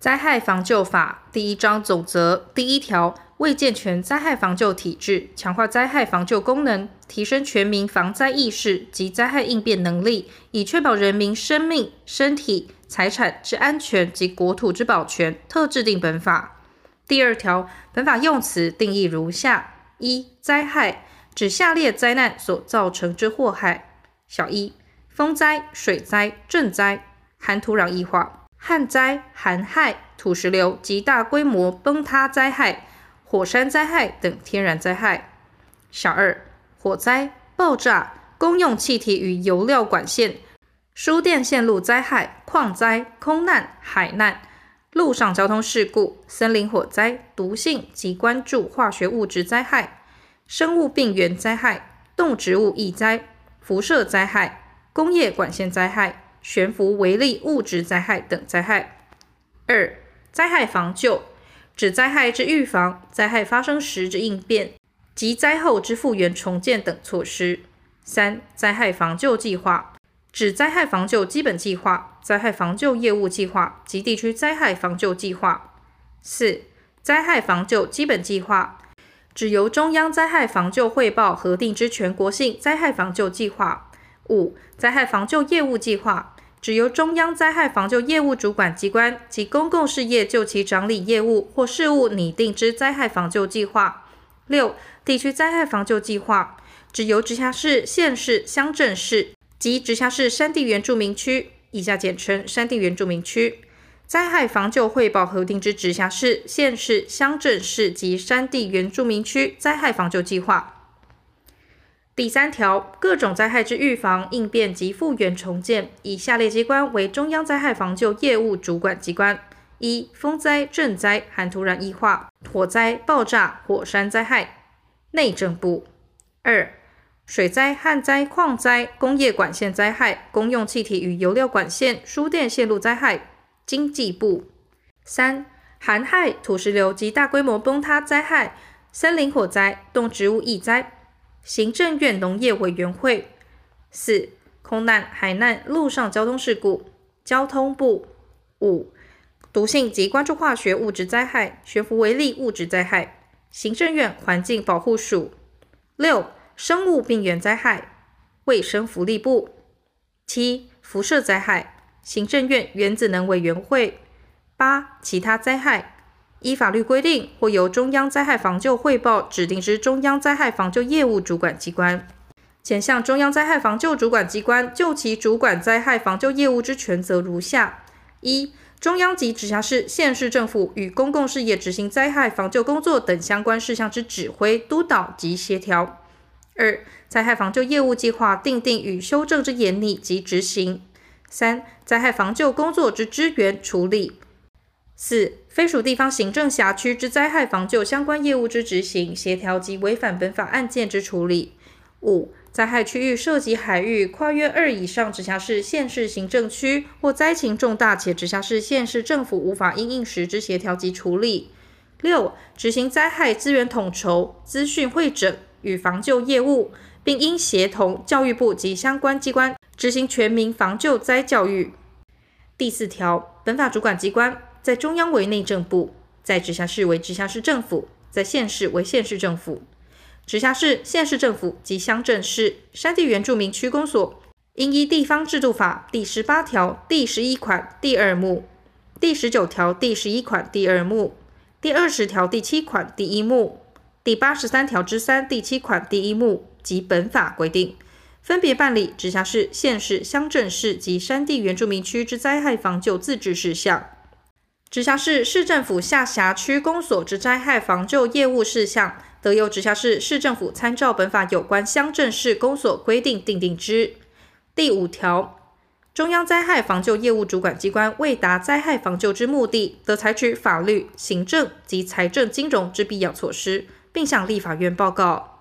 灾害防救法第一章总则第一条，为健全灾害防救体制，强化灾害防救功能，提升全民防灾意识及灾害应变能力，以确保人民生命、身体、财产之安全及国土之保全，特制定本法。第二条，本法用词定义如下：一、灾害指下列灾难所造成之祸害：小一、风灾、水灾、震灾、含土壤异化。旱灾、寒害、土石流及大规模崩塌灾害、火山灾害等天然灾害。小二、火灾、爆炸、公用气体与油料管线、输电线路灾害、矿灾、空难、海难、陆上交通事故、森林火灾、毒性及关注化学物质灾害、生物病原灾害、动植物疫灾、辐射灾害、工业管线灾害。悬浮微粒物质灾害等灾害。二、灾害防救指灾害之预防、灾害发生时之应变及灾后之复原重建等措施。三、灾害防救计划指灾害防救基本计划、灾害防救业务计划及地区灾害防救计划。四、灾害防救基本计划指由中央灾害防救汇报核定之全国性灾害防救计划。五、灾害防救业务计划指由中央灾害防救业务主管机关及公共事业就其整理业务或事务拟定之灾害防救计划。六、地区灾害防救计划指由直辖市、县市、乡镇市及直辖市山地原住民区（以下简称山地原住民区）灾害防救汇报核定之直辖市、县市、乡镇市及山地原住民区灾害防救计划。第三条，各种灾害之预防、应变及复原重建，以下列机关为中央灾害防救业务主管机关：一、风灾、震灾、含土壤异化、火灾、爆炸、火山灾害，内政部；二、水灾、旱灾、矿灾、工业管线灾害、公用气体与油料管线、输电线路灾害，经济部；三、寒害、土石流及大规模崩塌灾害、森林火灾、动植物疫灾。行政院农业委员会。四、空难、海难、陆上交通事故，交通部。五、毒性及关注化学物质灾害、悬浮微粒物质灾害，行政院环境保护署。六、生物病原灾害，卫生福利部。七、辐射灾害，行政院原子能委员会。八、其他灾害。依法律规定或由中央灾害防救汇报指定之中央灾害防救业务主管机关，前向中央灾害防救主管机关就其主管灾害防救业务之权责如下：一、中央及直辖市、县市政府与公共事业执行灾害防救工作等相关事项之指挥、督导及协调；二、灾害防救业务计划订定与修正之研拟及执行；三、灾害防救工作之支援处理。四、非属地方行政辖区之灾害防救相关业务之执行、协调及违反本法案件之处理。五、灾害区域涉及海域跨越二以上直辖市、县市行政区或灾情重大且直辖市、县市政府无法因应时之协调及处理。六、执行灾害资源统筹、资讯会诊与防救业务，并应协同教育部及相关机关执行全民防救灾教育。第四条，本法主管机关。在中央为内政部，在直辖市为直辖市政府，在县市为县市政府。直辖市、县市政府及乡镇市、山地原住民区公所，应依地方制度法第十八条第十一款第二目、第十九条第十一款第二目、第二十条第七款第一目、第八十三条之三第七款第一目及本法规定，分别办理直辖市、县市、乡镇市及山地原住民区之灾害防救自治事项。直辖市、市政府下辖区公所之灾害防救业务事项，得由直辖市、市政府参照本法有关乡镇市公所规定订定之。第五条，中央灾害防救业务主管机关为达灾害防救之目的，得采取法律、行政及财政金融之必要措施，并向立法院报告。